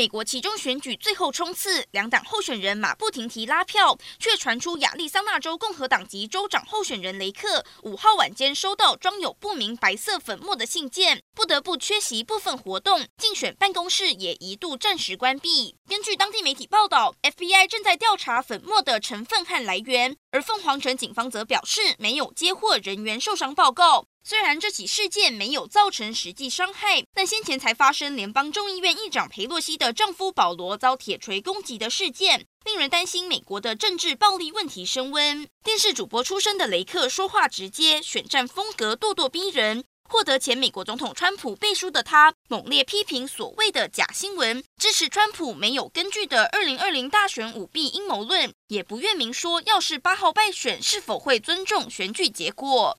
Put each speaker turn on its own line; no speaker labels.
美国其中选举最后冲刺，两党候选人马不停蹄拉票，却传出亚利桑那州共和党籍州长候选人雷克五号晚间收到装有不明白色粉末的信件，不得不缺席部分活动，竞选办公室也一度暂时关闭。根据当地媒体报道，FBI 正在调查粉末的成分和来源，而凤凰城警方则表示没有接获人员受伤报告。虽然这起事件没有造成实际伤害，但先前才发生联邦众议院议长裴洛西的丈夫保罗遭铁锤攻击的事件，令人担心美国的政治暴力问题升温。电视主播出身的雷克说话直接，选战风格咄咄逼人。获得前美国总统川普背书的他，猛烈批评所谓的假新闻，支持川普没有根据的二零二零大选舞弊阴谋论，也不愿明说，要是八号败选，是否会尊重选举结果。